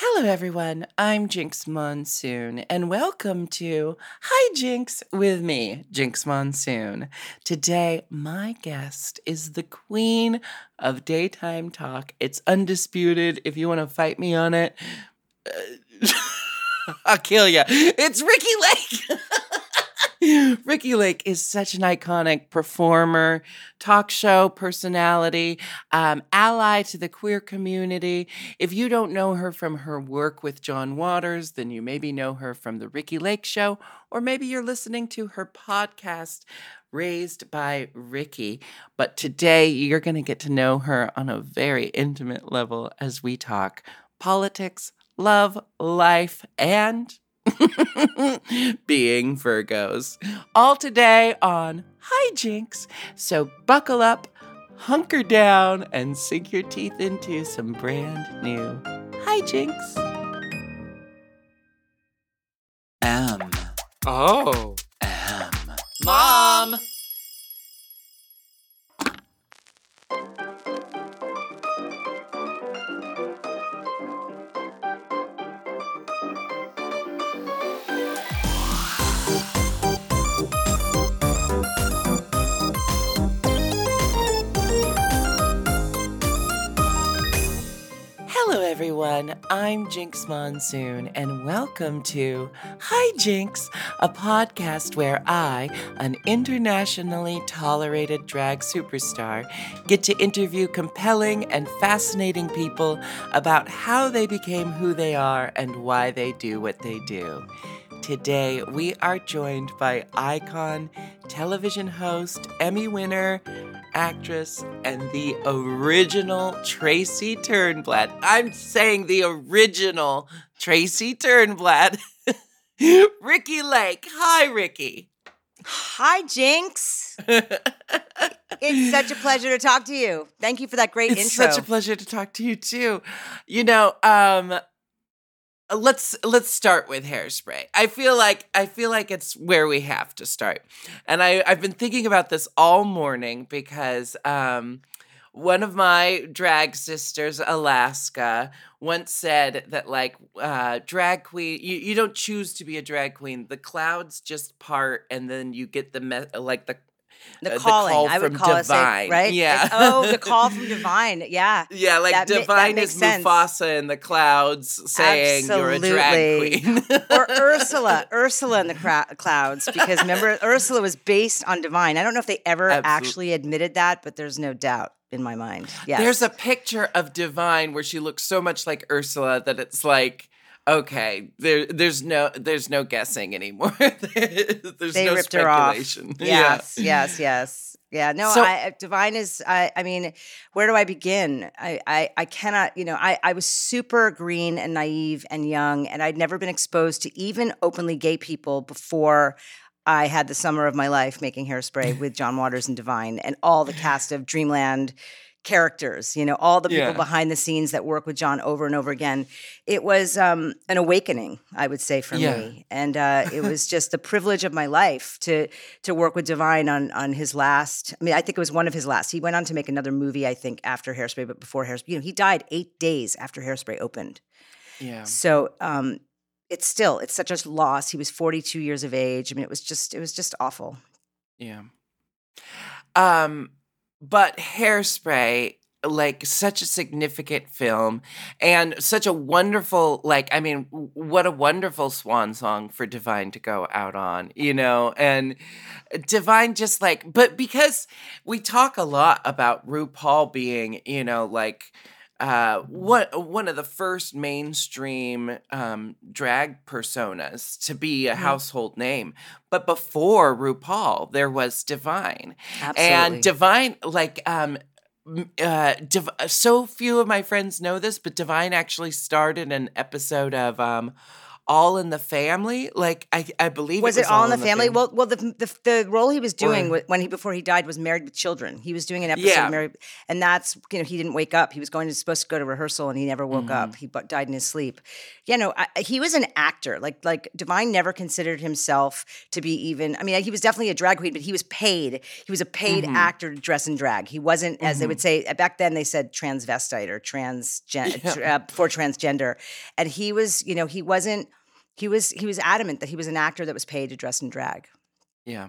Hello, everyone. I'm Jinx Monsoon, and welcome to Hi Jinx with me, Jinx Monsoon. Today, my guest is the queen of daytime talk. It's undisputed. If you want to fight me on it, uh, I'll kill you. It's Ricki Lake. Ricki Lake is such an iconic performer, talk show personality, um, ally to the queer community. If you don't know her from her work with John Waters, then you maybe know her from The Ricki Lake Show, or maybe you're listening to her podcast, Raised by Ricki. But today you're going to get to know her on a very intimate level as we talk politics, love, life, and being Virgos. All today on Hi Jinx. So buckle up, hunker down, and sink your teeth into some brand new Hi Jinx. M. Oh. M. Mom! Everyone. I'm Jinx Monsoon, and welcome to Hi Jinx, a podcast where I, an internationally tolerated drag superstar, get to interview compelling and fascinating people about how they became who they are and why they do what they do. Today, we are joined by icon, television host, Emmy winner, actress, and the original Tracy Turnblad. I'm saying the original Tracy Turnblad. Ricki Lake. Hi, Ricki. Hi, Jinx. it's such a pleasure to talk to you. Thank you for that great It's intro. It's such a pleasure to talk to you too. You know, um let's let's start with hairspray. I feel like I feel like it's where we have to start. And I I've been thinking about this all morning because um one of my drag sisters, Alaska, once said that like uh, drag queen, you, you don't choose to be a drag queen. The clouds just part, and then you get the me- like the the uh, calling, call I would from call it, Divine. right? Yeah. Like, oh, the call from Divine. Yeah. Yeah, like That Divine makes is sense. Mufasa in the clouds saying you're a drag Absolutely. queen. or Ursula, Ursula in the cra- clouds, because remember, Ursula was based on Divine. I don't know if they ever Absolute- actually admitted that, but there's no doubt in my mind. Yes. There's a picture of Divine where she looks so much like Ursula that it's like, okay, there, there's no, there's no guessing anymore. there's they no ripped her off. speculation. Yes, yes, yes. Yeah, no, So- I, Divine is, I, I mean, where do I begin? I, I, I cannot, you know, I, I was super green and naive and young, and I'd never been exposed to even openly gay people before I had the summer of my life making hairspray with John Waters and Divine and all the cast of Dreamland characters, you know, all the people Yeah. behind the scenes that work with John over and over again. It was um, an awakening, I would say, for Yeah. me, and uh, it was just the privilege of my life to to work with Divine on on his last. I mean, I think it was one of his last. He went on to make another movie, I think, after Hairspray, but before Hairspray, you know, he died eight days after Hairspray opened. Yeah. So um, it's still it's such a loss. He was 42 years of age. I mean, it was just it was just awful. Yeah. Um, but hairspray, like such a significant film and such a wonderful like i mean what a wonderful swan song for divine to go out on you know and uh, divine just like but because we talk a lot about rupaul being you know like uh, what one of the first mainstream um, drag personas to be a Mhm. household name. But before RuPaul, there was Divine, Absolutely. and Divine, like, um, uh, Div- so few of my friends know this, but Divine actually started an episode of um, All in the Family. Like, I, I believe was it it was all in the Fam- family? Well, well, the, the the role he was doing Or- when he before he died was Married with Children. He was doing an episode Yeah. of Married, and that's you know he didn't wake up. He was going to supposed to go to rehearsal, and he never woke Mm-hmm. up. He died in his sleep. Yeah, no, I, he was an actor. Like like Divine never considered himself to be even. I mean, he was definitely a drag queen, but he was paid. He was a paid Mm-hmm. actor to dress in drag. He wasn't, as they would say back then. They said transvestite or transgen uh, for transgender, and he was. You know, he wasn't. He was he was adamant that he was an actor that was paid to dress in drag. Yeah.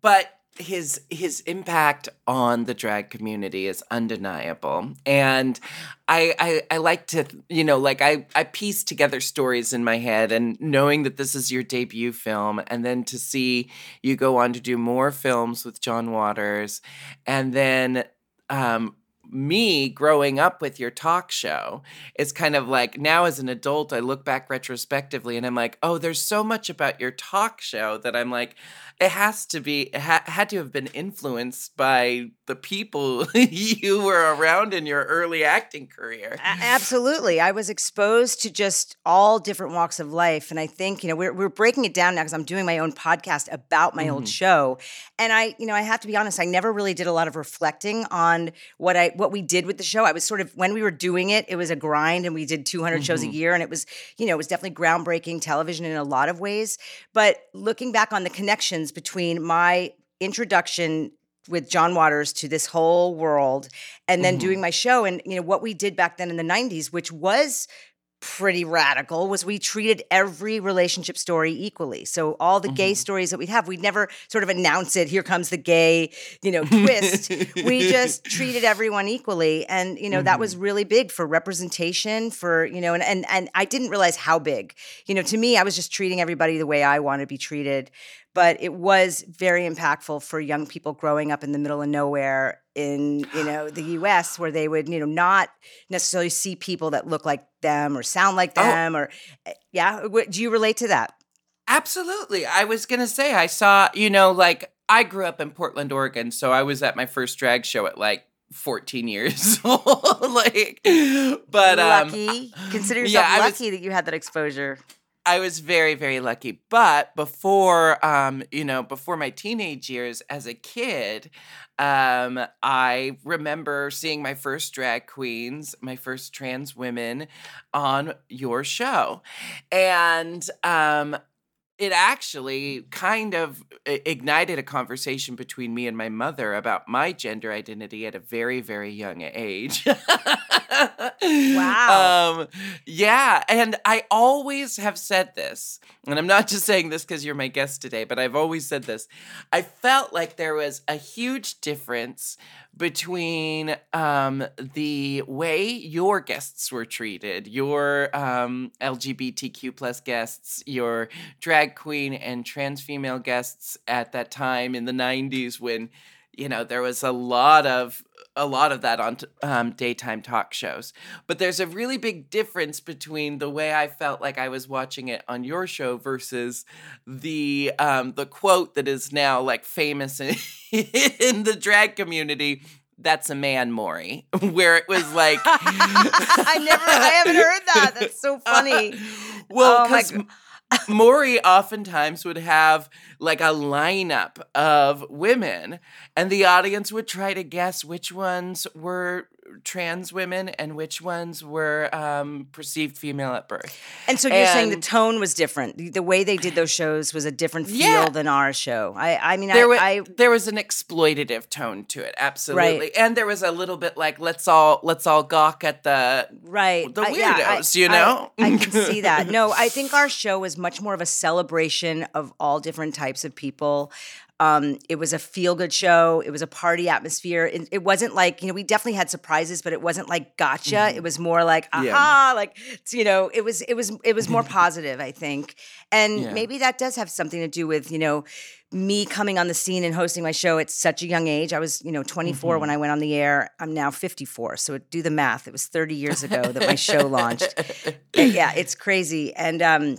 But his his impact on the drag community is undeniable. And I, I I like to you know, like I, I piece together stories in my head and knowing that this is your debut film and then to see you go on to do more films with John Waters and then um me growing up with your talk show it's kind of like now as an adult i look back retrospectively and i'm like oh there's so much about your talk show that i'm like it has to be it ha- had to have been influenced by the people you were around in your early acting career absolutely. I was exposed to just all different walks of life. And I think, you know, we're, we're breaking it down now because I'm doing my own podcast about my old mm-hmm. show. And I, you know, I have to be honest, I never really did a lot of reflecting on what I, what we did with the show. I was sort of, when we were doing it, it was a grind and we did 200 shows a mm-hmm. year. And it was, you know, it was definitely groundbreaking television in a lot of ways. But looking back on the connections between my introduction with John Waters to this whole world and then mm-hmm. doing my show and you know what we did back then in the 90s which was pretty radical was we treated every relationship story equally. So all the gay mm-hmm. stories that we'd have, we'd never sort of announce it, here comes the gay, you know, twist. we just treated everyone equally. And, you know, that was mm-hmm. really big for representation, for, you know, and, and and I didn't realize how big. You know, to me, I was just treating everybody the way I want to be treated. But it was very impactful for young people growing up in the middle of nowhere in, you know, the US where they would, you know, not necessarily see people that look like them or sound like Oh. them or eh, yeah, do you relate to that? Absolutely. I was going to say, I saw, you know, like I grew up in Portland, Oregon. So I was at my first drag show at like 14 years old. like, but, um, lucky. Consider yeah, yourself was- lucky that you had that exposure. I was very, very lucky. But before, um, you know, before my teenage years as a kid, um, I remember seeing my first drag queens, my first trans women on your show. And um, it actually kind of ignited a conversation between me and my mother about my gender identity at a very, very young age. Wow. Um, yeah. And I always have said this, and I'm not just saying this because you're my guest today, but I've always said this. I felt like there was a huge difference between um, the way your guests were treated, your um, LGBTQ plus guests, your drag queen and trans female guests at that time in the 90s when you know there was a lot of a lot of that on t- um, daytime talk shows but there's a really big difference between the way i felt like i was watching it on your show versus the um, the quote that is now like famous in, in the drag community that's a man maury where it was like I never I haven't heard that. That's so funny. well Oh my because Maury oftentimes would have like a lineup of women, and the audience would try to guess which ones were trans women and which ones were um, perceived female at birth. And so you're saying the tone was different. The- way they did those shows was a different feel Yeah. than our show. I I mean There, I, was, I there was an exploitative tone to it, absolutely, and there was a little bit like let's all let's all gawk at the right the I- yeah, I- weirdos, you I- know? I, can see that no i think our show was much more of a celebration of all different types of people Um, it was a feel good show. It was a party atmosphere. It, it, wasn't like, you know, we definitely had surprises, but it wasn't like gotcha. Mm-hmm. It was more like, aha, yeah. like, you know, it was, it was, it was more positive, I think. And yeah. maybe that does have something to do with, you know, me coming on the scene and hosting my show at such a young age. I was, you know, 24 mm-hmm. when I went on the air. I'm now 54. So do the math. It was 30 years ago that my show launched. yeah, it's crazy. And um,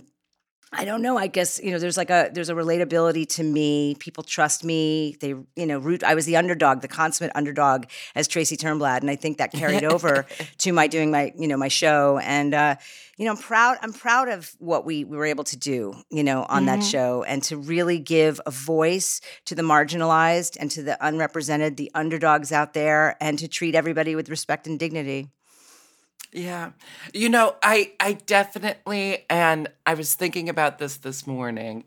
I don't know. I guess you know there's like a there's a relatability to me. People trust me. They you know root. I was the underdog, the consummate underdog as Tracy Turnblad, and I think that carried over to my doing my you know my show. And uh, you know I'm proud. I'm proud of what we, we were able to do. You know on mm-hmm. that show and to really give a voice to the marginalized and to the unrepresented, the underdogs out there, and to treat everybody with respect and dignity. Yeah. You know, I I definitely and I was thinking about this this morning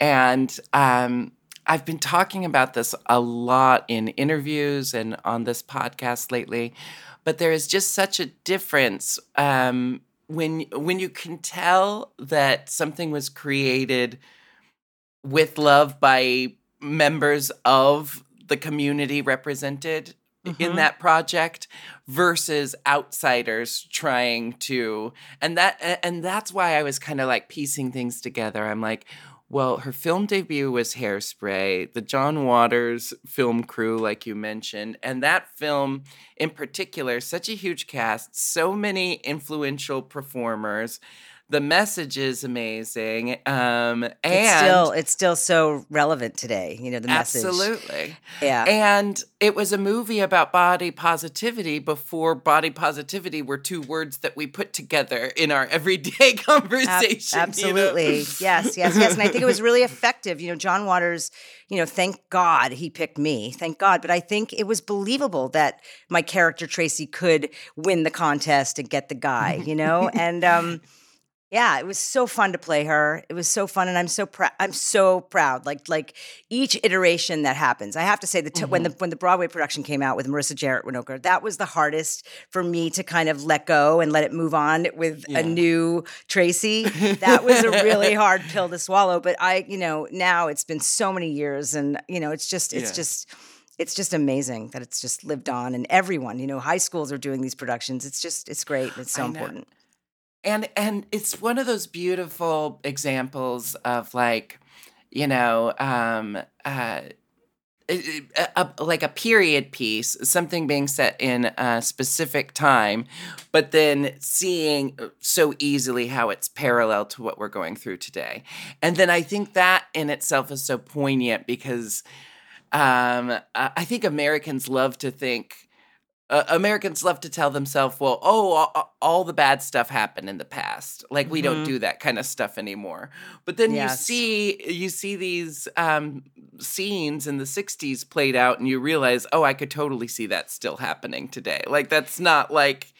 and um I've been talking about this a lot in interviews and on this podcast lately, but there is just such a difference um, when when you can tell that something was created with love by members of the community represented mm-hmm. in that project versus outsiders trying to and that and that's why I was kind of like piecing things together. I'm like, well, her film debut was Hairspray, the John Waters film crew, like you mentioned, and that film in particular, such a huge cast, so many influential performers the message is amazing. Um, and it's still it's still so relevant today. You know the message. Absolutely. Yeah. And it was a movie about body positivity before body positivity were two words that we put together in our everyday conversation. Ab- absolutely. You know? Yes. Yes. Yes. And I think it was really effective. You know, John Waters. You know, thank God he picked me. Thank God. But I think it was believable that my character Tracy could win the contest and get the guy. You know, and um yeah, it was so fun to play her. It was so fun, and I'm so proud. I'm so proud. Like like each iteration that happens, I have to say that mm-hmm. when the when the Broadway production came out with Marissa Jaret Winokur, that was the hardest for me to kind of let go and let it move on with yeah. a new Tracy. That was a really hard pill to swallow. But I, you know, now it's been so many years, and you know, it's just it's yeah. just it's just amazing that it's just lived on and everyone you know high schools are doing these productions it's just it's great it's so important and and it's one of those beautiful examples of like you know um uh a, a, like a period piece, something being set in a specific time, but then seeing uh, so easily how it's parallel to what we're going through today. And then I think that in itself is so poignant because um, I think Americans love to think uh, Americans love to tell themselves, well, oh, all, all, the bad stuff happened in the past. Like we mm-hmm. don't do that kind of stuff anymore. But then yes. you see you see these um, scenes in the 60s played out and you realize, oh, I could totally see that still happening today. Like that's not like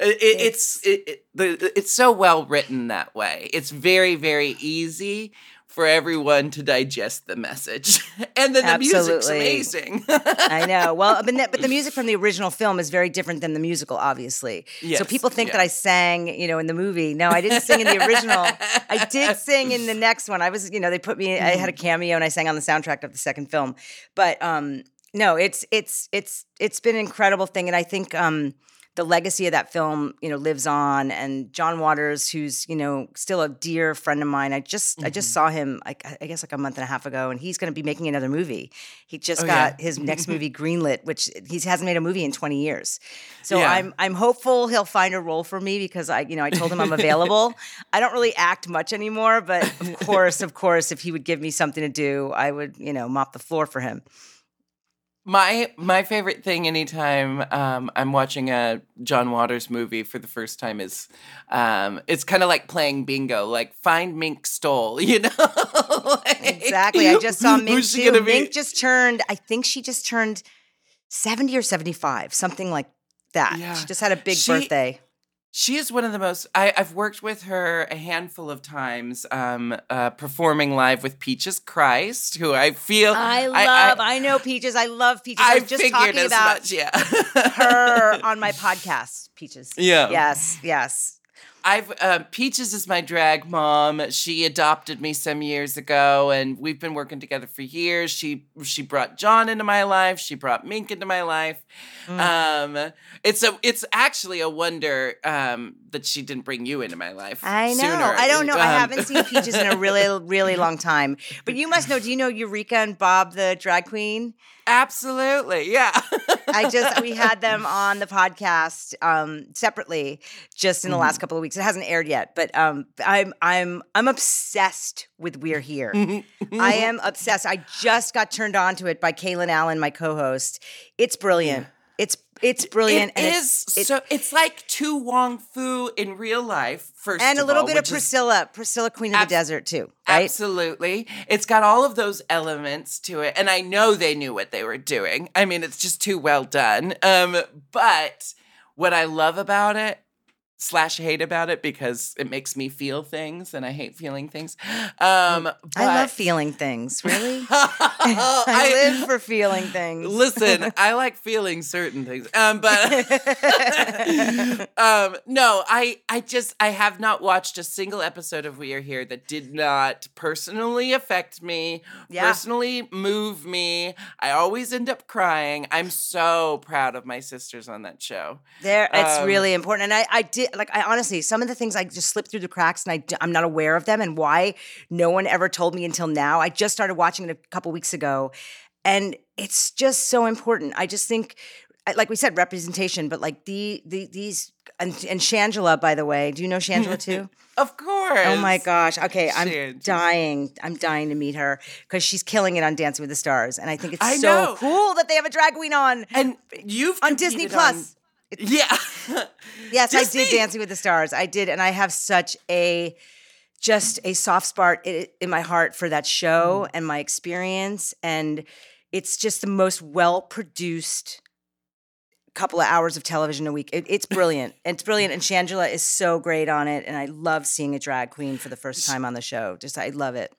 it, it's it, it, the, it's so well written that way. It's very very easy for everyone to digest the message. and then the Absolutely. music's amazing. I know. Well, but, but the music from the original film is very different than the musical, obviously. Yes. So people think that I sang, you know, in the movie. No, I didn't sing in the original. I did sing in the next one. I was, you know, they put me, mm. I had a mm-hmm. cameo and I sang on the soundtrack of the second film. But um, no, it's it's it's it's been an incredible thing. And I think um the legacy of that film, you know, lives on. And John Waters, who's you know still a dear friend of mine, I just mm-hmm. I just mm-hmm. saw him, like, I guess, like a month and a half ago, and he's going to be making another movie. He just oh, got yeah. his next movie greenlit, which he hasn't made a movie in twenty years. So yeah. I'm I'm hopeful he'll find a role for me because I you know I told him I'm available. I don't really act much anymore, but of course, of course, if he would give me something to do, I would you know mop the floor for him. My my favorite thing anytime um, I'm watching a John Waters movie for the first time is um, it's kind of like playing bingo, like find Mink stole, you know? like, exactly. I just saw Mink too. Mink just turned. I think she just turned seventy or seventy five, something like that. Yeah. She just had a big she, birthday. She is one of the most. I, have worked with her a handful of times, um, uh, performing live with Peaches Christ, who I feel I love. I, I, I know Peaches. I love Peaches. I, I was just talking about much, yeah. her on my podcast, Peaches. Yeah. Yes. Yes. I've uh, Peaches is my drag mom. She adopted me some years ago, and we've been working together for years. She she brought John into my life. She brought Mink into my life. Um, it's a it's actually a wonder um, that she didn't bring you into my life. I know. sooner. I don't know. I Um, haven't seen Peaches in a really, really long time. But you must know. Do you know Eureka and Bob, the drag queen? Absolutely, yeah. I just we had them on the podcast um, separately just in the Mm-hmm. last couple of weeks. It hasn't aired yet, but um, I'm I'm I'm obsessed with We're Here. I am obsessed. I just got turned on to it by Kalen Allen, my co-host. It's brilliant. It's it's brilliant It is it's, so. It's like To Wong Foo in real life. First, and a little all, bit of which is- Priscilla, Priscilla Queen of Abs- the Desert too, right? Absolutely. It's got all of those elements to it. And I know they knew what they were doing. I mean, it's just too well done. Um, but what I love about it, slash hate about it, because it makes me feel things and I hate feeling things. Um, Mm, I love feeling things. Really, I, I live for feeling things. Listen, I like feeling certain things. Um, but um, no, I I just I have not watched a single episode of We Are Here that did not personally affect me, Yeah. personally move me. I always end up crying. I'm so proud of my sisters on that show. There, it's Um, really important. And I, I did like I honestly, some of the things I just slipped through the cracks, and I, I'm not aware of them, and why no one ever told me until now. I just started watching it a couple weeks ago, and it's just so important. I just think, like we said, representation, but like the the these and, and Shangela, by the way, do you know Shangela too? Of course. Oh my gosh. Okay, I'm Shangela. dying. I'm dying to meet her because she's killing it on Dancing with the Stars, and I think it's I so know. cool that they have a drag queen on And you've on Disney Plus. On- yeah. Yes, I did Dancing with the Stars. I did, and I have such a just a soft spot in, my heart for that show Mm-hmm. and my experience. And it's just the most well produced couple of hours of television a week. It, it's brilliant. it's brilliant. And Shangela is so great on it. And I love seeing a drag queen for the first time on the show. Just I love it.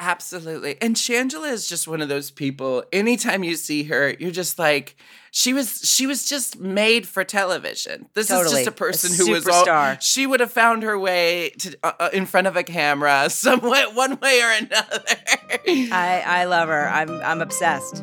Absolutely. And Shangela is just one of those people. Anytime you see her, you're just like, she was she was just made for television. This is just a A person who was all she would have found her way to uh, uh, in front of a camera some way, one way or another. I, I love her. I'm I'm obsessed.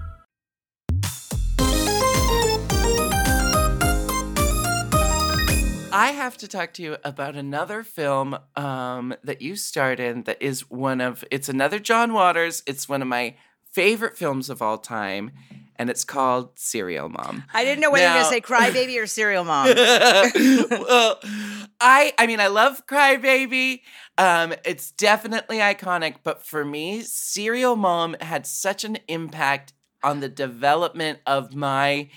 I have to talk to you about another film um, that you starred in that is one of it's another John Waters. It's one of my favorite films of all time, and it's called Serial Mom. I didn't know whether you were Now- gonna say crybaby or serial mom. well, I I mean I love Crybaby. Um, it's definitely iconic, but for me, Serial Mom had such an impact on the development of my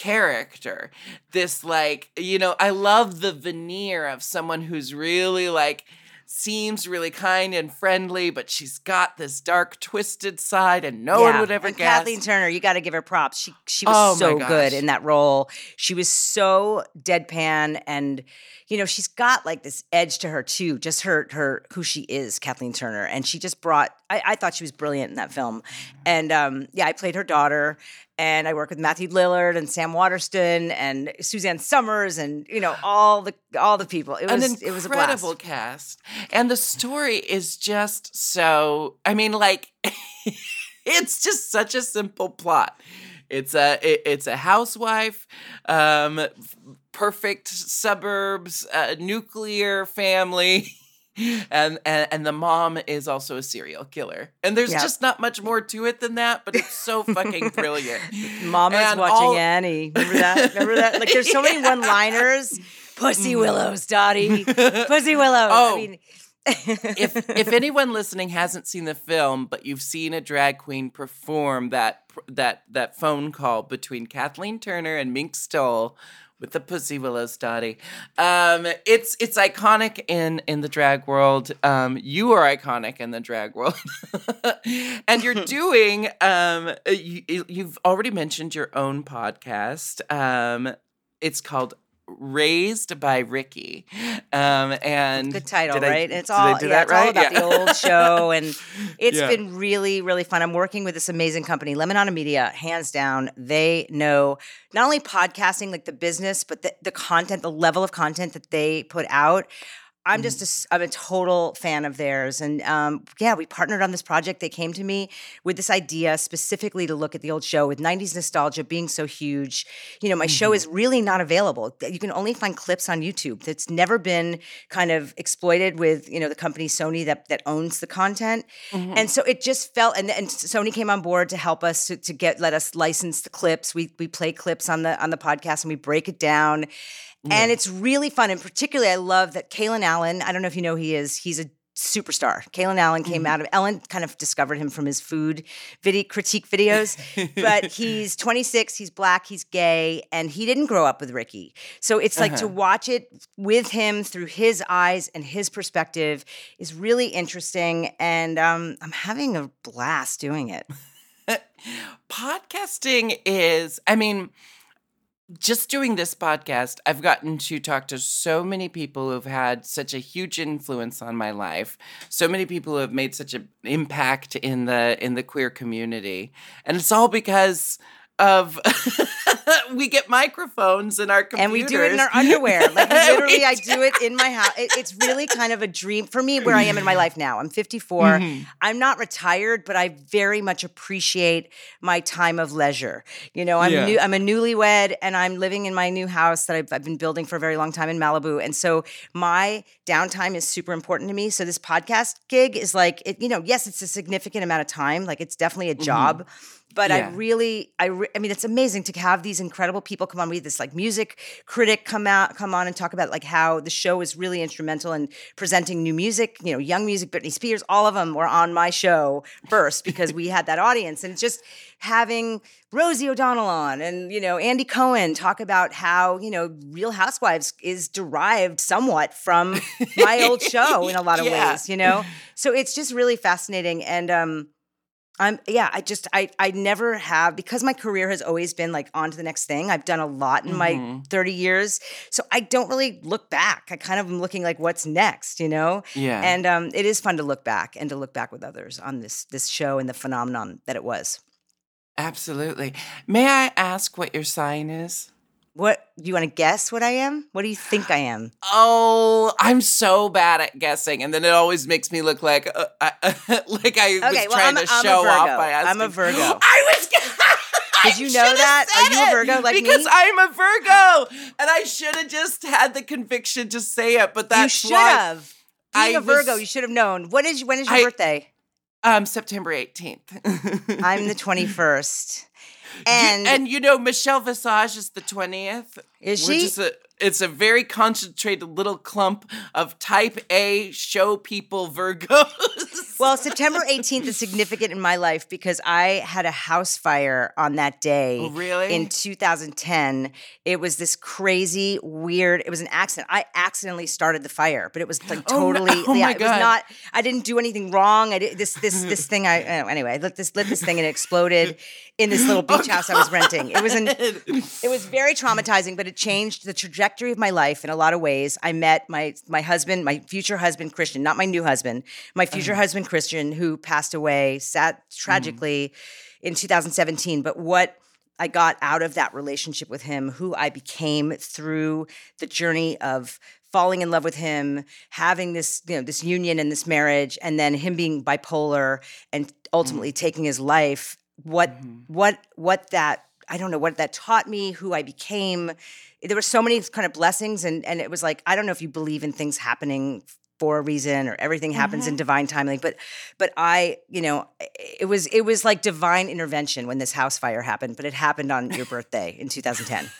character. This like, you know, I love the veneer of someone who's really like seems really kind and friendly, but she's got this dark, twisted side, and no one would ever and guess. Kathleen Turner, you got to give her props. She she was Oh so good in that role. She was so deadpan, and you know she's got like this edge to her too. Just her her who she is, Kathleen Turner, and she just brought. I, I thought she was brilliant in that film, and um, yeah, I played her daughter. And I work with Matthew Lillard and Sam Waterston and Suzanne Somers and you know all the all the people. It was an it was incredible cast, and the story is just so. I mean, like, it's just such a simple plot. It's a it- it's a housewife, um, perfect suburbs, uh, nuclear family. And, and and the mom is also a serial killer, and there's Yeah. just not much more to it than that. But it's so fucking brilliant. Mama's And watching all- Annie. Remember that? Remember that? Like, there's so many one-liners. Pussy mm. Willows, Dottie. Pussy Willows. Oh. I mean, if if anyone listening hasn't seen the film, but you've seen a drag queen perform that that that phone call between Kathleen Turner and Mink Stole with the Pussy Willows Dottie, um, it's it's iconic in in the drag world. Um, you are iconic in the drag world, and you're doing. Um, you, you've already mentioned your own podcast. Um, it's called raised by Ricki. Um, and good title, I, right? And it's all yeah, it's right? all about yeah. the old show, and it's Yeah. been really, really fun. I'm working with this amazing company, Lemonada Media, hands down. They know not only podcasting, like the business, but the, the content, the level of content that they put out. I'm mm-hmm. just a, I'm a total fan of theirs, and um, yeah, we partnered on this project. They came to me with this idea specifically to look at the old show with 90s nostalgia being so huge. You know, my show mm-hmm. is really not available. You can only find clips on YouTube. It's never been kind of exploited with you know the company Sony that that owns the content, and mm-hmm. so it just felt. And, and Sony came on board to help us to, to get let us license the clips. We we play clips on the on the podcast and we break it down. And it's really fun. And particularly, I love that Kalen Allen, I don't know if you know who he is, he's a superstar. Kalen Allen came out of, Ellen kind of discovered him from his food video, critique videos. but he's 26, he's black, he's gay, and he didn't grow up with Ricki. So it's like to watch it with him through his eyes and his perspective is really interesting. And um, I'm having a blast doing it. podcasting is i mean just doing this podcast i've gotten to talk to so many people who've had such a huge influence on my life. So many people who have made such an impact in the in the queer community. And it's all because of we get microphones in our computers and we do it in our underwear. Like literally, I do it in my house. It, it's really kind of a dream for me where I am in my life now. I'm 54. Mm-hmm. I'm not retired, but I very much appreciate my time of leisure. You know, I'm Yeah. new. I'm a newlywed, and I'm living in my new house that I've, I've been building for a very long time in Malibu. And so my downtime is super important to me. So this podcast gig is like, it, you know, yes, it's a significant amount of time. Like it's definitely a job but Yeah. I really, I, re- I mean, it's amazing to have these incredible people come on. We had this like music critic come out, come on and talk about like how the show is really instrumental in presenting new music. You know, young music, Britney Spears, all of them were on my show first because we had that audience, and just having Rosie O'Donnell on and you know Andy Cohen talk about how you know Real Housewives is derived somewhat from my old show in a lot of Yeah. ways. You know, so it's just really fascinating and. um I'm yeah, I just I I never have because my career has always been like on to the next thing. I've done a lot in my 30 years. So I don't really look back. I kind of am looking like what's next, you know? Yeah. And um it is fun to look back and to look back with others on this this show and the phenomenon that it was. absolutely may i ask what your sign is What do you want to guess what I am? What do you think I am? Oh, I'm so bad at guessing, and then it always makes me look like uh, I, like I was well, trying I'm to I'm show off by asking. I'm a Virgo. I was. Did you know that? Are you a Virgo like me? because I'm a Virgo, and I should have just had the conviction to say it. But you should have. Being I a Virgo, was- you should have known. When is when is your I- birthday? um September 18th. I'm the 21st. And And, and you know Michelle Visage is the 20th. Is she? just a- it's a very concentrated little clump of type A show people Virgos. well, September 18th is significant in my life because I had a house fire on that day. Oh, really? In 2010. It was this crazy, weird, it was an accident. I accidentally started the fire, but it was like Oh, no- totally, oh yeah, my it was not, I didn't do anything wrong. I did this, this, this thing. I, oh, anyway, I lit this, lit this thing and it exploded in this little beach oh, house I was renting. It was an, it was very traumatizing, but it changed the trajectory of my life in a lot of ways. I met my my husband, my future husband Christian, not my new husband, my future uh-huh. husband Christian, who passed away, sat mm-hmm. tragically in 2017. But what I got out of that relationship with him, who I became through the journey of falling in love with him, having this, you know, this union and this marriage, and then him being bipolar and ultimately mm-hmm. taking his life. What mm-hmm. what what that I don't know what that taught me, who I became. There were so many kind of blessings, and and it was like I don't know if you believe in things happening for a reason or everything happens in mm-hmm. divine timing, but but I, you know, it was it was like divine intervention when this house fire happened, but it happened on your birthday in 2010.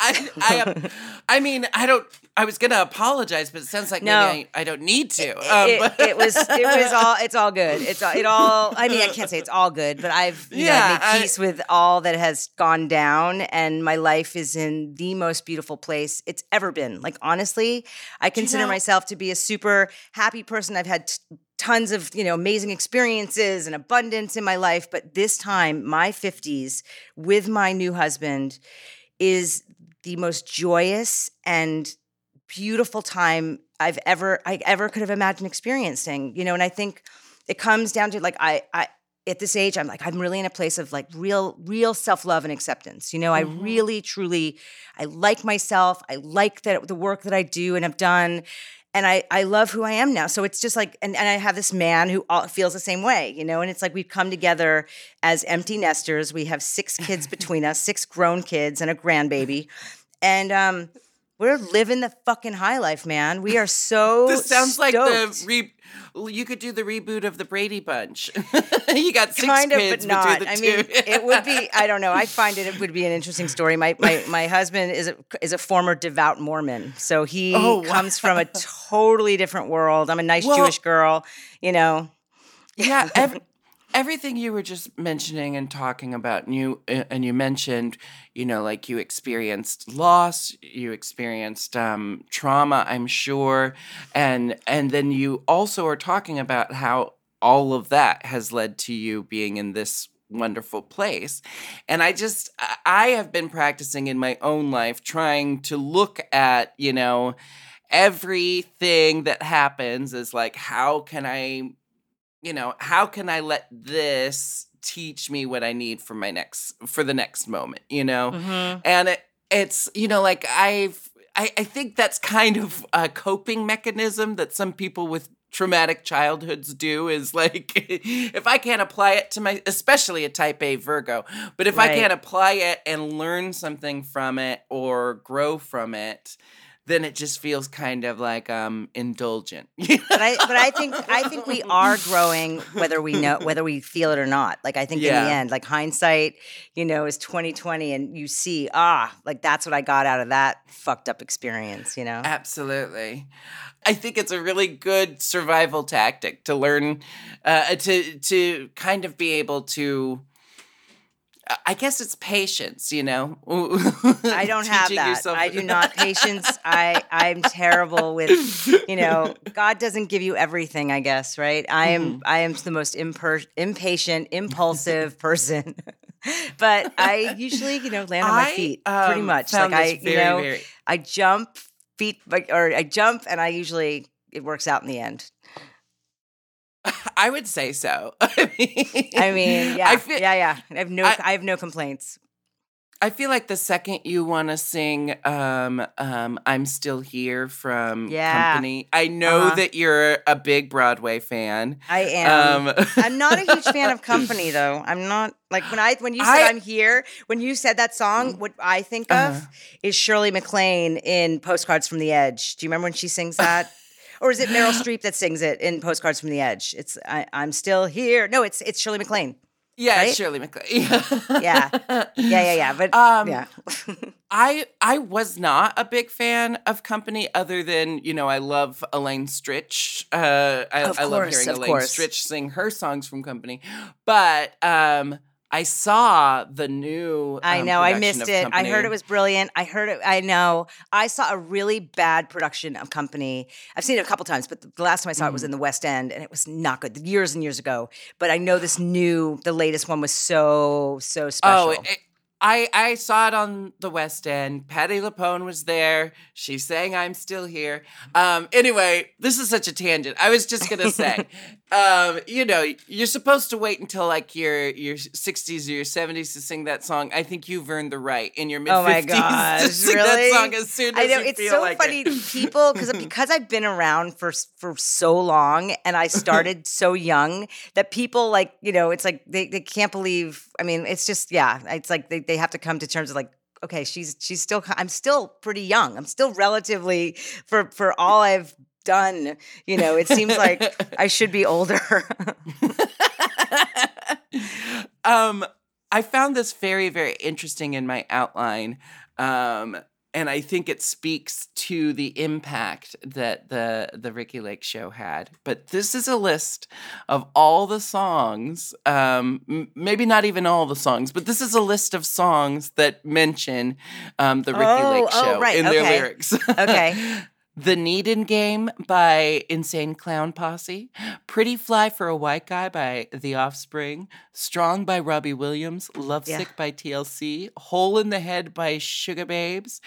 I, I, I mean, I don't. I was gonna apologize, but it sounds like No. maybe I, I don't need to. it, Um, it was it was all it's all good. It's all it all. I mean, I can't say it's all good, but I've you Yeah, know, I- made peace with all that has gone down, and my life is in the most beautiful place it's ever been. Like honestly, I consider know- myself to be a super happy person. I've had. T- Tons of you know amazing experiences and abundance in my life, but this time, my fifties with my new husband is the most joyous and beautiful time I've ever I ever could have imagined experiencing. You know, and I think it comes down to like I I at this age I'm like I'm really in a place of like real real self-love and acceptance. You know, I really truly I like myself. I like that the work that I do and have done and I, I love who I am now. So it's just like, and, and I have this man who all, feels the same way, you know, and it's like we've come together as empty nesters. We have six kids between us, six grown kids and a grandbaby. And um, we're living the fucking high life, man. We are so this sounds like the re. You could do the reboot of the Brady Bunch. you got six kind of, kids but not. I mean, it would be. I don't know. I find it, it would be an interesting story. My my my husband is a is a former devout Mormon, so he Oh, wow. comes from a totally different world. I'm a nice Well- Jewish girl, you know. yeah ev- everything you were just mentioning and talking about and you uh, and you mentioned you know like you experienced loss you experienced um, trauma i'm sure and and then you also are talking about how all of that has led to you being in this wonderful place. And i just I- i have been practicing in my own life trying to look at you know everything that happens is like how can i you know, how can I let this teach me what I need for my next for the next moment, you know? Mm-hmm. And it, it's, you know, like I've I, I think that's kind of a coping mechanism that some people with traumatic childhoods do is like if I can't apply it to my especially a type A Virgo, but if I can't apply it and learn something from it or grow from it, then it just feels kind of like um indulgent. But I but I think I think we are growing whether we know whether we feel it or not. Like I think in the end, like hindsight, you know, is twenty twenty, and you see ah, like that's what I got out of that fucked up experience. You know. Absolutely. I think it's a really good survival tactic to learn uh, to to kind of be able to I guess it's patience, you know. I don't have that. yourself- I do not patience. I I'm terrible with, you know, God doesn't give you everything. I guess right. I am Mm-hmm. I am the most imper- impatient, impulsive person. but I usually, you know, land on my feet pretty um, much. like I, this you know, very- I jump feet, or I jump, and I usually it works out in the end. I would say so. I mean, I mean, yeah, I feel, yeah, yeah. I have no, I- I, have no complaints. I feel like the second you want to sing um, um, I'm Still Here from Yeah. Company, I know Uh-huh. that you're a big Broadway fan. I am. Um, I'm not a huge fan of company though. I'm not like when I when you said I- am here, when you said that song, what I think of Uh-huh. is Shirley MacLaine in Postcards from the Edge. Do you remember when she sings that? Or is it Meryl Streep that sings it in Postcards from the Edge? It's I, I'm still here. No, it's it's Shirley MacLaine. yeah, right? it's Shirley MacLaine. Yeah. Yeah, yeah, yeah. But Um, yeah. I I was not a big fan of Company, other than you know I love Elaine Stritch. Uh, I, Of I love hearing Elaine course. Stritch sing her songs from Company, but um, I saw the new. I um, know. I missed it. I heard it was brilliant. I heard it. I know. I saw a really bad production of Company. I've seen it a couple times, but the last time I saw it Mm. was in the West End, and it was not good. Years and years ago. But I know this new, the latest one was so so special. Oh, it, I I saw it on the West End. Patti LuPone was there. She sang "I'm Still Here." Um, anyway, this is such a tangent. I was just gonna say, um, you know, you're supposed to wait until like your your 60s or your 70s to sing that song. I think you've earned the right in your mid 50s Oh my to sing really? that song as soon as I know you it's so like funny. it. People, because because I've been around for for so long, and I started so young that people like you know, it's like they, they can't believe. I mean, it's just yeah, it's like they, they have to come to terms with like. Okay, she's she's still. I'm still pretty young. I'm still relatively for for all I've done. You know, it seems like I should be older. um I found this very, very interesting in my outline. Um, and I think it speaks to the impact that the the Ricki Lake show had. But this is a list of all the songs, um, m- maybe not even all the songs, but this is a list of songs that mention um, the Ricki Oh, Lake oh, show right, in their lyrics. Okay. The Neden Game by Insane Clown Posse, Pretty Fly for a White Guy by The Offspring, Strong by Robbie Williams, Lovesick Yeah. by TLC, Hole in the Head by Sugababes,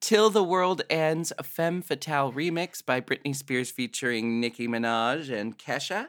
Till the World Ends, Femme Fatale remix by Britney Spears featuring Nicki Minaj and Kesha,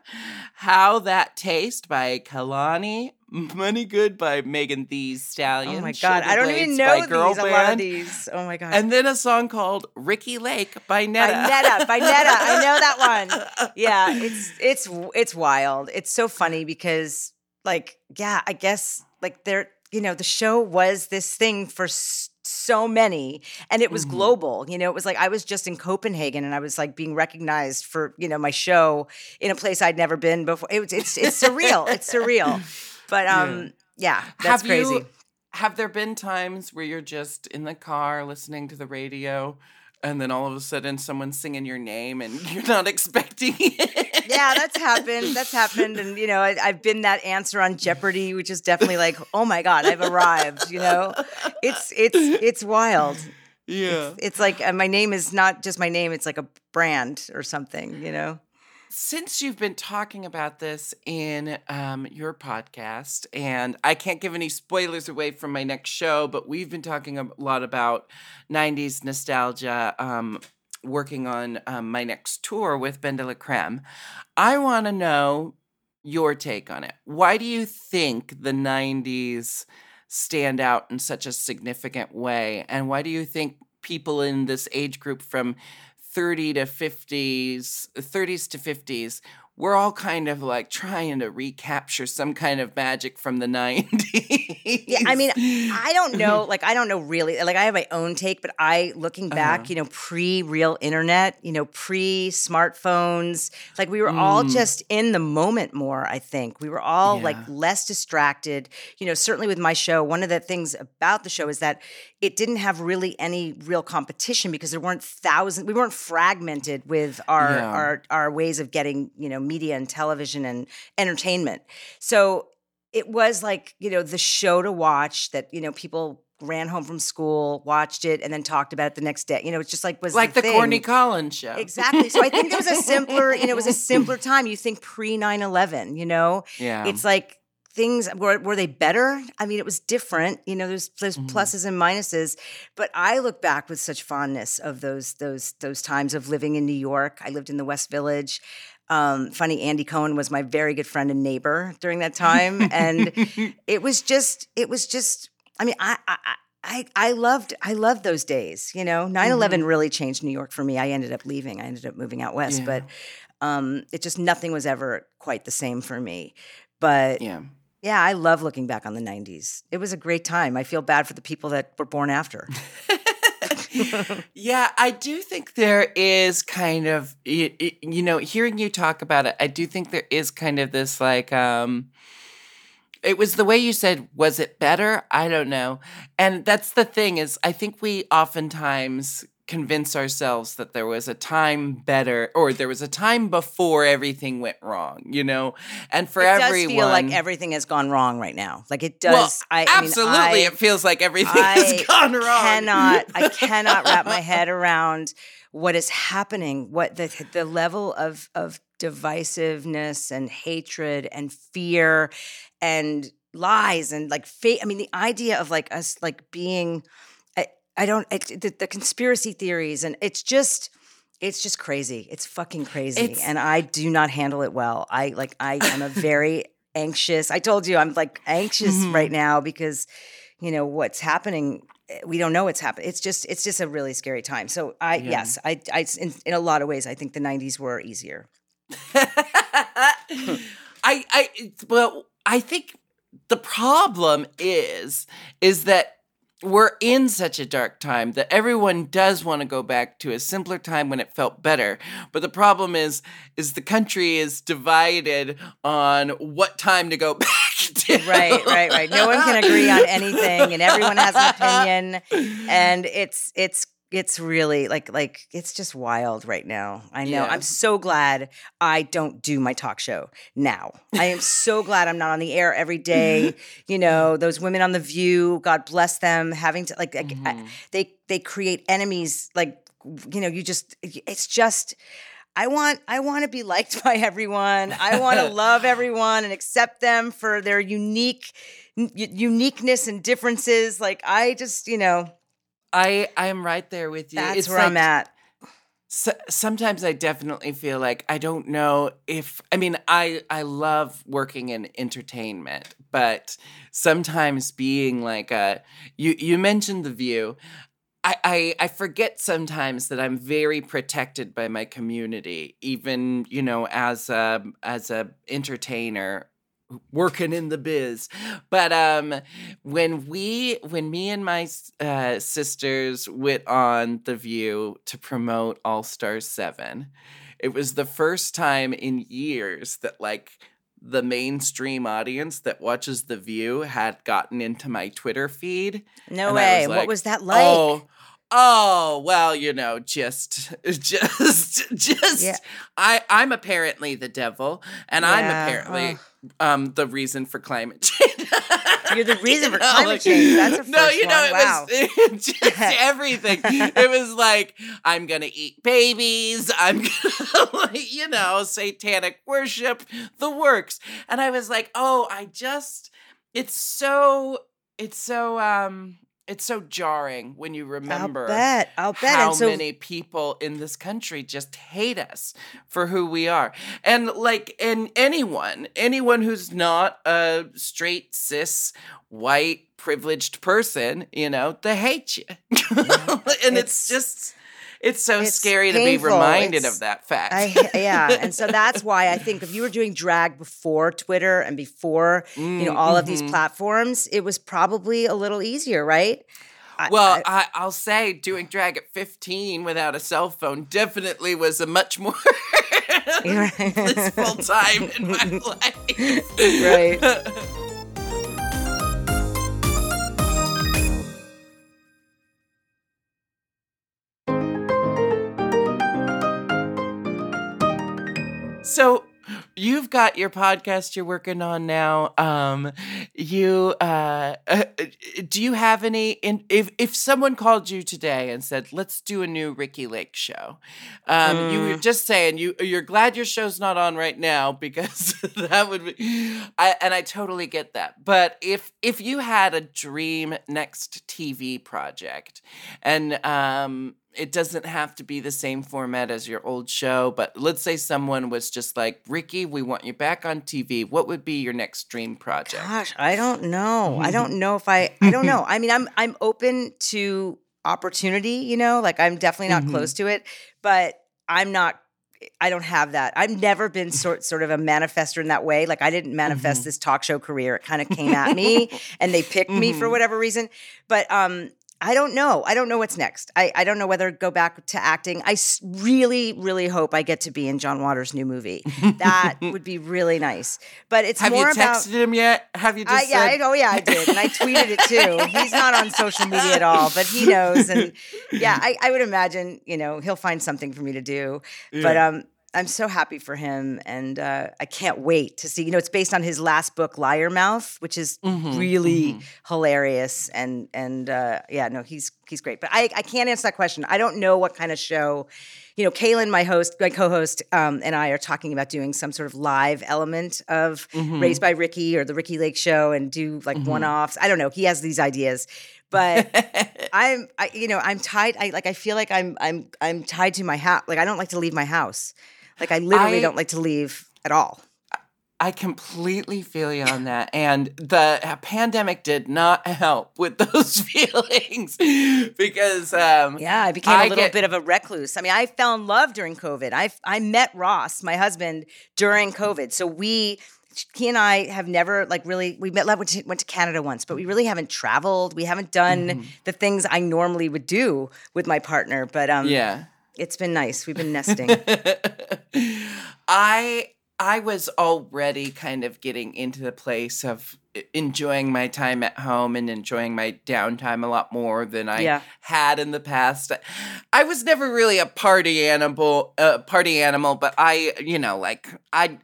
How That Taste by Kalani, Money Good by Megan Thee Stallion. Oh my god, I don't even know by Girl these. A lot of these. Oh my god. and then a song called Ricki Lake by Netta. by Netta, by Netta. I know that one. Yeah, it's it's it's wild. It's so funny because like yeah, I guess like there you know the show was this thing for so many and it was mm-hmm. global you know it was like i was just in copenhagen and i was like being recognized for you know my show in a place i'd never been before it was it's it's surreal it's surreal but um yeah, that's have crazy You, have there been times where you're just in the car listening to the radio and then all of a sudden someone's singing your name and you're not expecting it? yeah, that's happened. That's happened, and you know, I, I've been that answer on Jeopardy, which is definitely like, oh my god, I've arrived. You know, it's it's it's wild. Yeah. It's like uh, my name is not just my name; it's like a brand or something. You know. Since you've been talking about this in um, your podcast, and I can't give any spoilers away from my next show, but we've been talking a lot about 90s nostalgia, um, working on um, my next tour with BenDeLaCreme. I want to know your take on it. Why do you think the 90s stand out in such a significant way? And why do you think people in this age group from 30 to 50s, 30s to 50s, we're all kind of like trying to recapture some kind of magic from the 90s. Yeah, I mean, I don't know. Like, I don't know really. Like, I have my own take, but I, looking back, Uh-huh. you know, pre real internet, you know, pre smartphones, like we were all Mm. just in the moment more, I think. We were all like less distracted. You know, certainly with my show, one of the things about the show is that it didn't have really any real competition because there weren't thousands, we weren't fragmented with our, Yeah. our, our ways of getting, you know, media and television and entertainment. So, it was like you know the show to watch that you know people ran home from school watched it and then talked about it the next day you know it's just like was like the, thing. Corny Collins show. exactly so i think there was a simpler you know it was a simpler time you think pre 9-11 you know Yeah. it's like things were, were they better i mean it was different you know there's there's Mhm. pluses and minuses but i look back with such fondness of those those those times of living in new york i lived in the west village um, funny andy cohen was my very good friend and neighbor during that time and it was just it was just i mean i i I, I loved I loved those days, you know. 9/11 really changed New York for me. I ended up leaving. I ended up moving out west, Yeah. but um, it just nothing was ever quite the same for me. But yeah. Yeah, I love looking back on the 90s. It was a great time. I feel bad for the people that were born after. yeah, I do think there is kind of you know, hearing you talk about it, I do think there is kind of this like um it was the way you said was it better? I don't know. And that's the thing is I think we oftentimes convince ourselves that there was a time better or there was a time before everything went wrong, you know? And for it does everyone feel like everything has gone wrong right now. Like it does. well, I, I mean, absolutely I- it feels like everything I has gone wrong. Cannot I cannot wrap my head around what is happening. What the the level of of divisiveness and hatred and fear and lies and like fate. I mean, the idea of like us like being. I, don't it, the, the conspiracy theories and it's just. It's just crazy. It's fucking crazy. It's- and I do not handle it well. I like I am a very anxious. I told you I'm like anxious Mhm. right now because you know what's happening eh, we don't know what's happening it's just it's just a really scary time so i Yeah. yes i i in, in a lot of ways i think the 90s were easier I, I, well, I think the problem is, is that we're in such a dark time that everyone does want to go back to a simpler time when it felt better. But the problem is is the country is divided on what time to go back to. right, right, right. No one can agree on anything, and everyone has an opinion, and it's it's it's really like like it's just wild right now. I know. Yeah. I'm so glad I don't do my talk show now. I am so glad I'm not on the air every day. You mm. know, those women on the View, God bless them, having to like, like, I- mm-hmm. they they create enemies. Like you know, you just it's just. I want I want to be liked by everyone. I want to love everyone and accept them for their unique uniqueness and differences. Like I just, you know, I I'm right there with you. that's It's where I'm at. So, sometimes I definitely feel like I don't know if I mean I I love working in entertainment, but sometimes being like a you you mentioned the view. I, I, I forget sometimes that I'm very protected by my community, even you know as a as a entertainer working in the biz. But um, when we, when me and my uh, sisters went on The View to promote All Stars 7, it was the first time in years that like the mainstream audience that watches The View had gotten into my Twitter feed. No And way. was what was that like? Oh, oh, well, you know, just, just, just. Yeah. I, I'm apparently the devil, and I'm Yeah, apparently um the reason for climate change. You're the reason for climate change. That's a no, first you know, one. it Wow. was just everything. it was like I'm gonna eat babies. I'm gonna, like, you know, satanic worship, the works. And I was like, oh, I just, it's so, it's so, um, it's so jarring when you remember I'll bet. I'll bet. how so many people in this country just hate us for who we are. And like and anyone, anyone who's not a straight cis white privileged person, you know, they hate you. and it's, It's- just it's so it's scary to be reminded It's- of that fact. I yeah, and so that's why I think if you were doing drag before Twitter and before you know all of these Mhm. platforms, it was probably a little easier, right? Well, I- I, I'll say doing drag at 15 without a cell phone definitely was a much more blissful time in my life. Right. So you've got your podcast you're working on now. Um, you uh, uh, do you have any? In, if if someone called you today and said, "Let's do a new Ricki Lake show," um, you were just saying you you're glad your show's not on right now because that would be. I and I totally get that. But if if you had a dream next TV project, and um it doesn't have to be the same format as your old show, but let's say someone was just like, Ricki, we want you back on TV. What would be your next dream project? Gosh, I don't know. I don't know if I. I don't know. I mean, I'm I'm open to opportunity. You know, like I'm definitely not Mhm. close to it, but I'm not. I don't have that. I've never been sort sort of a manifester in that way. Like I didn't manifest this talk show career. It kind of came at me, and they picked me for Mhm. whatever reason. But um, I don't know. I don't know what's next. I, I don't know whether to go back to acting. I s- really, really hope I get to be in John Waters' new movie. That would be really nice. But it's Have more you about. texted him yet? Have you just I, yeah, said- I, oh yeah, I did, and I tweeted it too. He's not on social media at all, but he knows, and yeah, I, I would imagine you know he'll find something for me to do. But um, I'm so happy for him, and uh, I can't wait to see. You know, it's based on his last book, Liar Mouth, which is Mhm, really hilarious, and and uh, yeah, no, he's he's great. But I I can't answer that question. I don't know what kind of show. You know, Kalen, my host, my co-host, um, and I are talking about doing some sort of live element of Mhm. Raised by Ricki or the Ricki Lake Show, and do like Mhm. one-offs. I don't know. He has these ideas, but I'm, I, you know, I'm tied. I like. I feel like I'm, I'm, I'm tied to my house. Like I don't like to leave my house. Like I literally I- don't like to leave at all. I completely feel you on that. And the pandemic did not help with those feelings because um, Yeah, I became a I little get- bit of a recluse. I mean, I fell in love during COVID. I I met Ross, my husband, during COVID. So we he and I have never like really we met went to, went to Canada once, but we really haven't traveled. We haven't done Mm-hmm. the things I normally would do with my partner. But um, Yeah. It's been nice. We've been nesting. I I was already kind of getting into the place of enjoying my time at home and enjoying my downtime a lot more than I Yeah. had in the past. I was never really a party animal, uh, party animal, but I, you know, like I.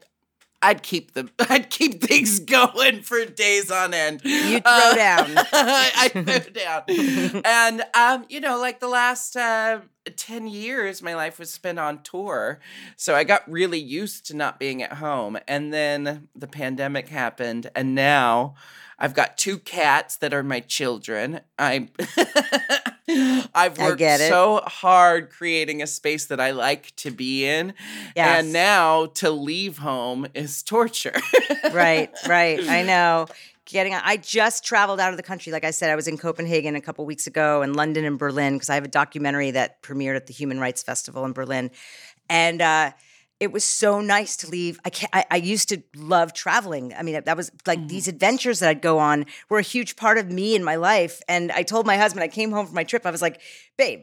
I'd keep the I'd keep things going for days on end. You throw down. I throw down. and um, you know, like the last uh, ten years, my life was spent on tour, so I got really used to not being at home. And then the pandemic happened, and now I've got two cats that are my children. I I've worked so hard creating a space that I like to be in, Yes. and now to leave home is torture. right, right. I know. Getting I just traveled out of the country. Like I said, I was in Copenhagen a couple weeks ago and London and Berlin because I have a documentary that premiered at the Human Rights Festival in Berlin. And uh it was so nice to leave. I, can't, I I used to love traveling. I mean, that was like these adventures that I'd go on were a huge part of me in my life. And I told my husband, I came home from my trip, I was like, babe,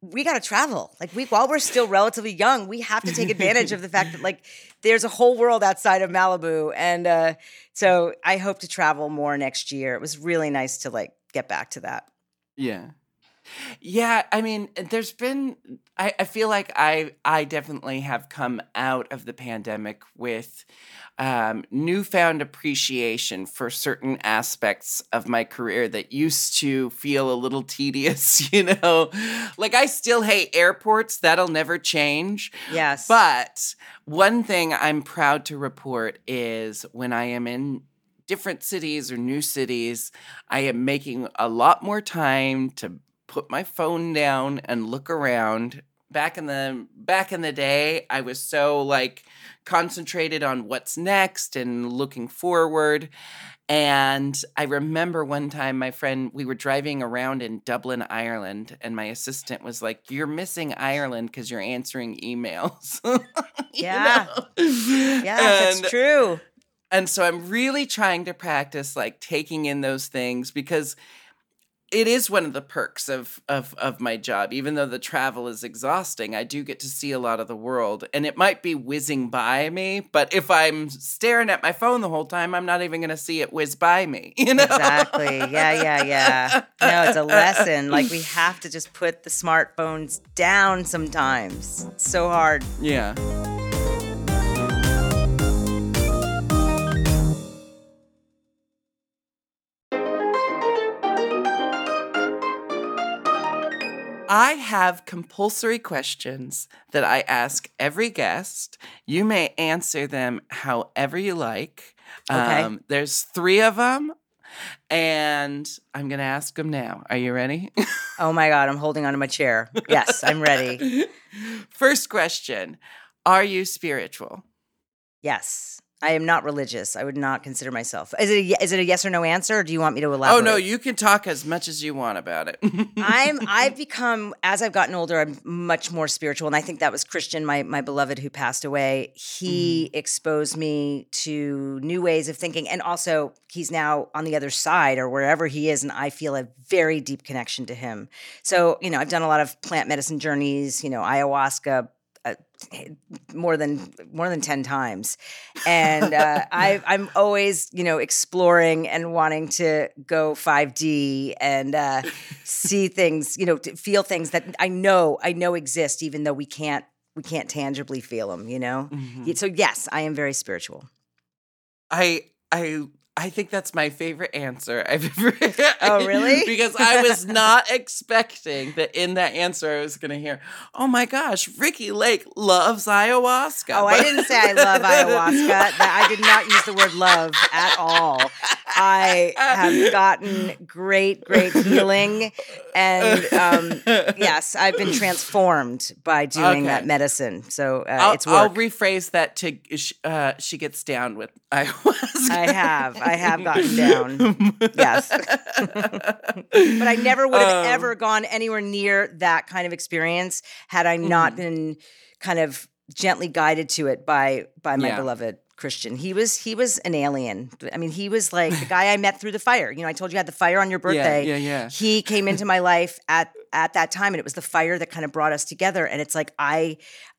we got to travel. Like we, while we're still relatively young, we have to take advantage of the fact that like there's a whole world outside of Malibu, and uh, so I hope to travel more next year. It was really nice to like get back to that. Yeah. Yeah, I mean, there's been I, I feel like I I definitely have come out of the pandemic with um, newfound appreciation for certain aspects of my career that used to feel a little tedious, you know. Like I still hate airports, that'll never change. Yes, But one thing I'm proud to report is when I am in different cities or new cities, I am making a lot more time to put my phone down and look around. Back in the back in the day, I was so like concentrated on what's next and looking forward. And I remember one time my friend, we were driving around in Dublin, Ireland, and my assistant was like, You're missing Ireland because you're answering emails. Yeah. yeah, And- that's true. and so I'm really trying to practice like taking in those things because it is one of the perks of of of my job. Even though the travel is exhausting, I do get to see a lot of the world, and it might be whizzing by me. But if I'm staring at my phone the whole time, I'm not even going to see it whiz by me. You know Exactly. Yeah, yeah, yeah. No, it's a lesson. Like we have to just put the smartphones down sometimes. It's so hard. Yeah. I have compulsory questions that I ask every guest. You may answer them however you like. Okay. Um, there's three of them, and I'm going to ask them now. Are you ready? Oh my God, I'm holding onto my chair. Yes, I'm ready. First question Are you spiritual? Yes. I am not religious. I would not consider myself. Is it a, is it a yes or no answer, or do you want me to elaborate? Oh no, you can talk as much as you want about it. I'm I've become as I've gotten older, I'm much more spiritual, and I think that was Christian, my my beloved who passed away. He mm-hmm. exposed me to new ways of thinking, and also he's now on the other side or wherever he is, and I feel a very deep connection to him. So you know, I've done a lot of plant medicine journeys, you know, ayahuasca. Uh, more than more than 10 times. And uh, I, i'm always you know exploring and wanting to go 5d and uh, see things you know to feel things that i know i know exist even though we can't we can't tangibly feel them you know? Mhm. so yes i am very spiritual. I I I think that's my favorite answer I've ever. Oh, really? because I was not expecting that in that answer I was going to hear, "Oh my gosh, Ricki Lake loves ayahuasca." oh i didn't say i love ayahuasca that i did not use the word love at all i have gotten great great healing and um, yes i've been transformed by doing that medicine so uh, I'll, it's work I'll rephrase that to uh, she gets down with ayahuasca. I have. I have gotten down. Yes. but I never would have Um, ever gone anywhere near that kind of experience had I not Mhm. been kind of gently guided to it by by my Yeah. beloved Christian. He was he was an alien. I mean, he was like the guy I met through the fire. You know, I told you I had the fire on your birthday. yeah, yeah. He came into my life at at that time, and it was the fire that kind of brought us together. And it's like I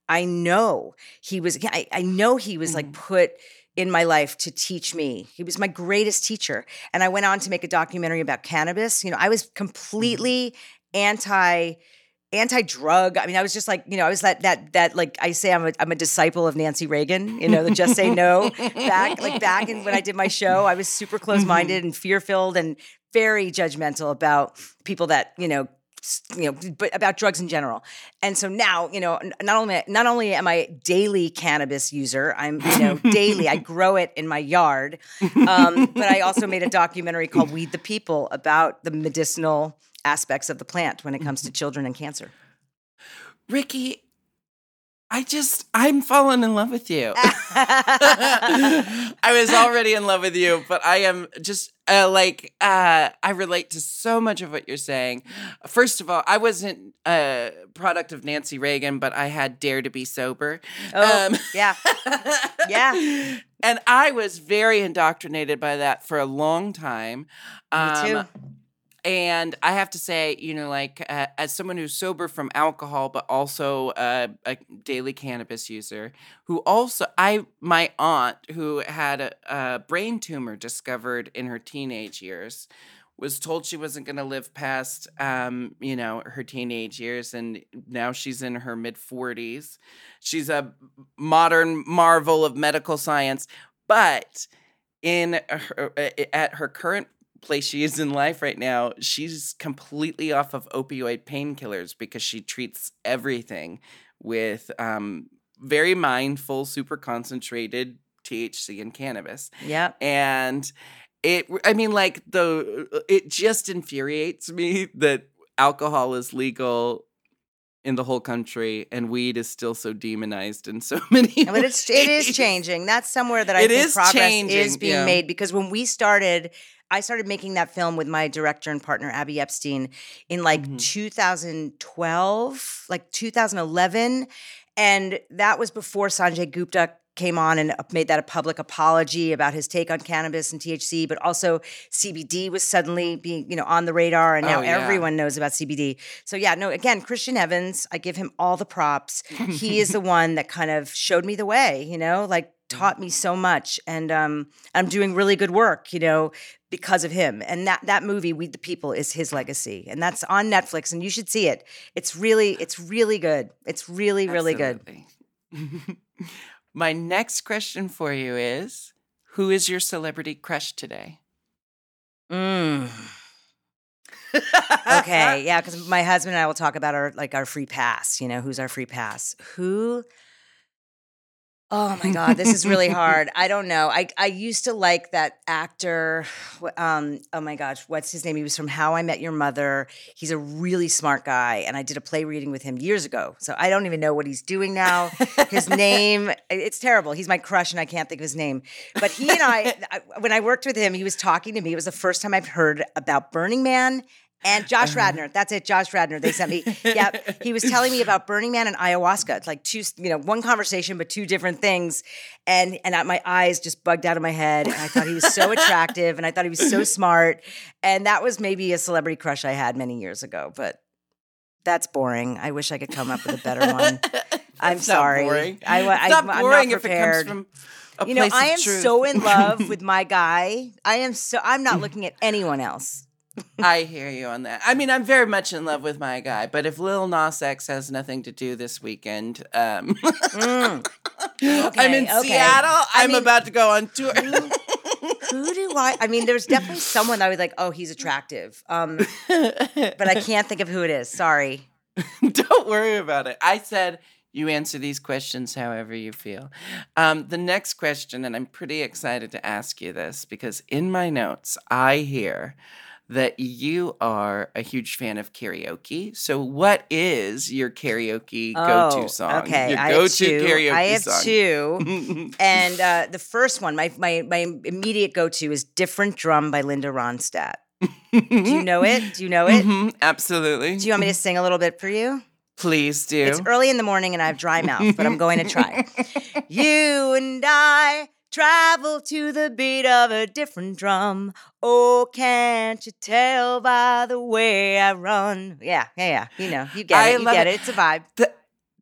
I know he was. I, I know he was like put in my life to teach me. He was my greatest teacher. And I went on to make a documentary about cannabis. You know, I was mm-hmm. completely anti anti-drug. I mean, I was just like, you know, I was that that that like I say I'm a I'm a disciple of Nancy Reagan, you know, the just say no. back like back in when I did my show, I was super mm-hmm. close-minded and fear-filled and very judgmental about people that, you know, you know, but about drugs in general. And so now, you know, not only not only am I daily cannabis user, I'm you know daily. I grow it in my yard, um, but I also made a documentary called "Weed the People" about the medicinal aspects of the plant when it comes to children and cancer. Ricki, I just, I'm falling in love with you. I was already in love with you, but I am just uh, like, uh, I relate to so much of what you're saying. First of all, I wasn't a product of Nancy Reagan, but I had Dare to Be Sober. Oh, Um, yeah. Yeah. And I was very indoctrinated by that for a long time. Me too. And I have to say, you know, like uh, as someone who's sober from alcohol, but also uh, a daily cannabis user, who also I my aunt who had a, a brain tumor discovered in her teenage years was told she wasn't going to live past um, you know her teenage years and now she's in her mid 40s she's a modern marvel of medical science but in her, uh, at her current place she is in life right now she's completely off of opioid painkillers because she treats everything with um, very mindful super concentrated thc and cannabis Yeah. and it i mean like the it just infuriates me that alcohol is legal in the whole country and weed is still so demonized in so many But it's it is changing. That's somewhere that I It think progress changing, is being yeah. made because when we started, I started making that film with my director and partner Abby Epstein in like Mhm. 2012, like 2011, and that was before Sanjay Gupta came on and made that a public apology about his take on cannabis and THC, but also CBD was suddenly being, you know, on the radar and now Oh, yeah. everyone knows about CBD. So yeah, no, again, Christian Evans, I give him all the props. he is the one that kind of showed me the way, you know, like taught me so much and um I'm doing really good work, you know, because of him. And that that movie Weed the People is his legacy. And that's on Netflix and you should see it. It's really it's really good. It's really really good. Absolutely. My next question for you is Who is your celebrity crush today? Mm. okay, yeah, because my husband and I will talk about our like our free pass. You know, who's our free pass? Who? Oh my God, this is really hard. I don't know. I I used to like that actor. Um, oh my gosh, what's his name? He was from How I Met Your Mother. He's a really smart guy, and I did a play reading with him years ago. So I don't even know what he's doing now. His name, it's terrible. He's my crush, and I can't think of his name. But he and I, I- when I worked with him, he was talking to me. It was the first time I've heard about Burning Man and Josh um, Radnor. That's it, Josh Radnor. They sent me. Yeah, he was telling me about Burning Man and ayahuasca. It's like two, you know, one conversation but two different things. And and I- my eyes just bugged out of my head. And I thought he was so attractive, and I thought he was so smart. And that was maybe a celebrity crush I had many years ago. But that's boring. I wish I could come up with a better one. I'm sorry. boring. I, wa- it's I, not I'm boring not if it comes from a you know, I am truth. so in love with my guy. I am so. I'm not looking at anyone else. I hear you on that. I mean, I'm very much in love with my guy, but if Lil Nas X has nothing to do this weekend, um, Mm. I'm in Okay, okay. Seattle. I'm mean- about to go on tour. Who do I? I mean, there's definitely someone that I was like, oh, he's attractive. Um, but I can't think of who it is. Sorry. Don't worry about it. I said you answer these questions however you feel. Um, the next question, and I'm pretty excited to ask you this because in my notes, I hear that you are a huge fan of karaoke. So, what is your karaoke go-to Oh, song? Okay, your I go-to have two. karaoke I have song. two. and uh, the first one, my my my immediate go-to is "Different Drum" by Linda Ronstadt. Do you know it? Do you know it? Mhm, absolutely. Do you want me to sing a little bit for you? Please do. It's early in the morning and I have dry mouth, but I'm going to try. you and I travel to the beat of a different drum. Oh, can't you tell by the way I run? Yeah, yeah, yeah. You know, you get I it. You get it. it. It's a vibe. Th-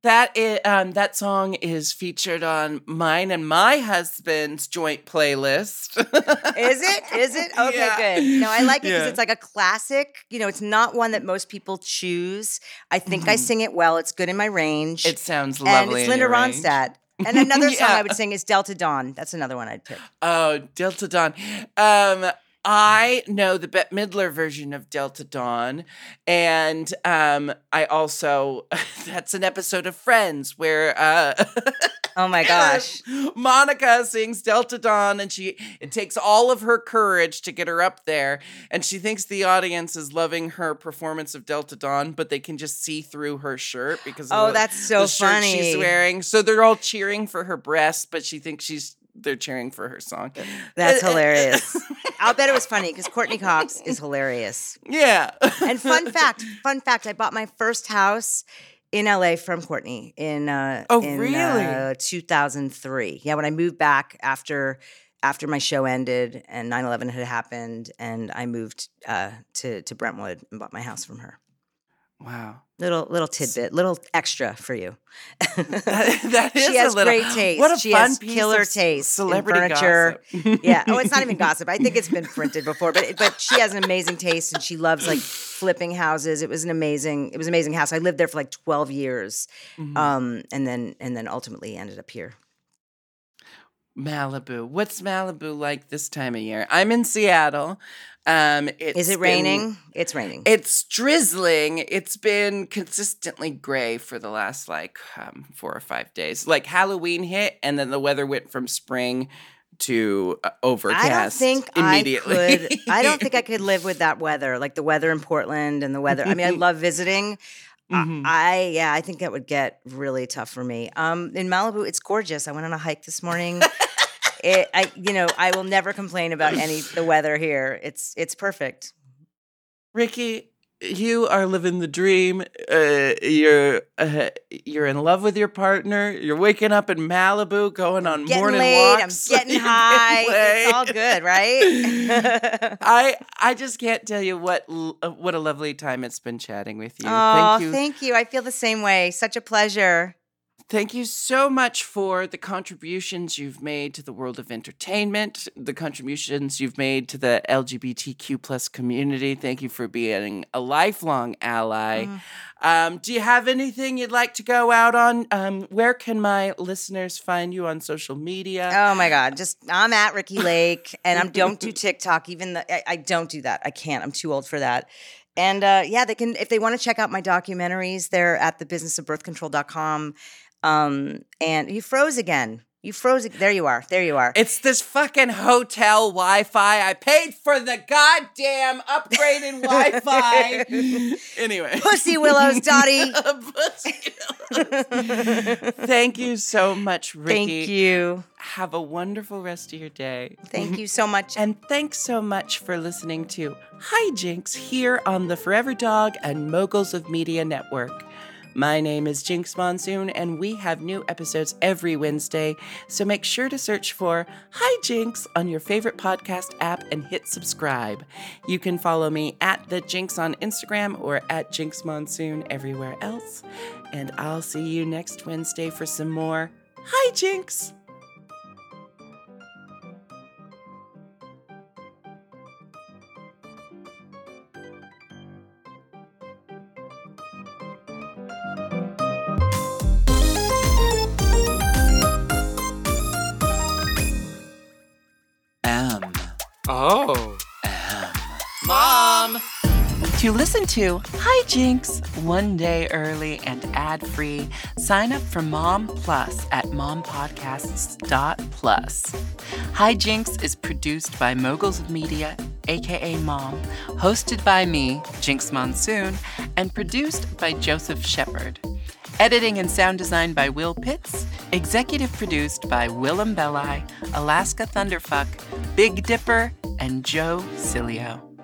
that is, um, that song is featured on mine and my husband's joint playlist. Is it? Is it? Okay, Yeah. good. No, I like it because Yeah. it's like a classic. You know, it's not one that most people choose. I think I sing it well. It's good in my range. Mm-hmm. it sounds lovely. and lovely. it's in Linda Ronstadt. range. And another song I would sing is Delta Dawn. That's another one I'd pick. Oh, Delta Dawn. Um, I know the Bette Midler version of Delta Dawn, and um, I also that's an episode of Friends where uh, Oh my gosh. Monica sings Delta Dawn, and she it takes all of her courage to get her up there, and she thinks the audience is loving her performance of Delta Dawn, but they can just see through her shirt because of Oh, the- that's so the shirt she's funny. wearing. So they're all cheering for her breasts, but she thinks she's they're cheering for her song. That's uh, uh, hilarious. I'll bet it was funny because Courteney Cox is hilarious. Yeah. And fun fact, fun fact, I bought my first house in LA from Courteney in uh Oh, in, really? uh, 2003. Yeah, when I moved back after after my show ended and 9/11 had happened and I moved uh to to Brentwood and bought my house from her. Wow. Little little tidbit, little extra for you. That, that is she has a little, great taste. What a she fun has piece killer of taste in celebrity furniture. gossip. yeah. Oh, it's not even gossip. I think it's been printed before, but but she has an amazing taste and she loves like flipping houses. It was an amazing, it was an amazing house. I lived there for like twelve years, Mhm. um, and then and then ultimately ended up here. Malibu. What's Malibu like this time of year? I'm in Seattle. Um, it's Is it been- raining? It's raining. It's drizzling. It's been consistently gray for the last like um, four or five days. Like Halloween hit, and then the weather went from spring to uh, overcast. I don't think immediately. I could. I don't think I could live with that weather, like the weather in Portland and the weather. I mean, I love visiting. I- Mhm. I yeah, I think that would get really tough for me. Um, in Malibu, it's gorgeous. I went on a hike this morning. it, I you know, I will never complain about any the weather here. It's it's perfect. Ricki, you are living the dream. Uh, you're uh, you're in love with your partner. You're waking up in Malibu, going on Getting morning laid, walks. I'm getting high. It's all good, right? I I just can't tell you what uh, what a lovely time it's been chatting with you. oh, thank you. thank you. I feel the same way. Such a pleasure. Thank you so much for the contributions you've made to the world of entertainment, the contributions you've made to the LGBTQ plus community. Thank you for being a lifelong ally. Mm. Um, do you have anything you'd like to go out on? Um, where can my listeners find you on social media? Oh my God! Just I'm at Ricki Lake, and I don't do TikTok. Even the, I, I don't do that. I can't. I'm too old for that. And uh, yeah, they can if they want to check out my documentaries. They're at thebusinessofbirthcontrol.com. Um, and you froze again. You froze. There you are. There you are. It's this fucking hotel Wi-Fi. I paid for the goddamn upgraded Wi-Fi. anyway. Pussy Willows, Dottie. Thank you so much, Ricki. Thank you. Have a wonderful rest of your day. Thank you so much. And thanks so much for listening to Hi Jinx here on the Forever Dog and Moguls of Media Network. My name is Jinkx Monsoon, and we have new episodes every Wednesday, so make sure to search for Hi Jinx on your favorite podcast app and hit subscribe. You can follow me at the Jinkx on Instagram or at Jinkx Monsoon everywhere else. And I'll see you next Wednesday for some more Hi M. To listen to Hi Jinx one day early and ad free, sign up for Mom Plus at mompodcasts.plus. Hi Jinx is produced by Moguls of Media, aka Mom, hosted by me, Jinkx Monsoon, and produced by Joseph Shepard. Editing and sound design by Will Pitts, executive produced by Willam Belli, Alaska Thunderfuck, Big Dipper, and Joe Cilio.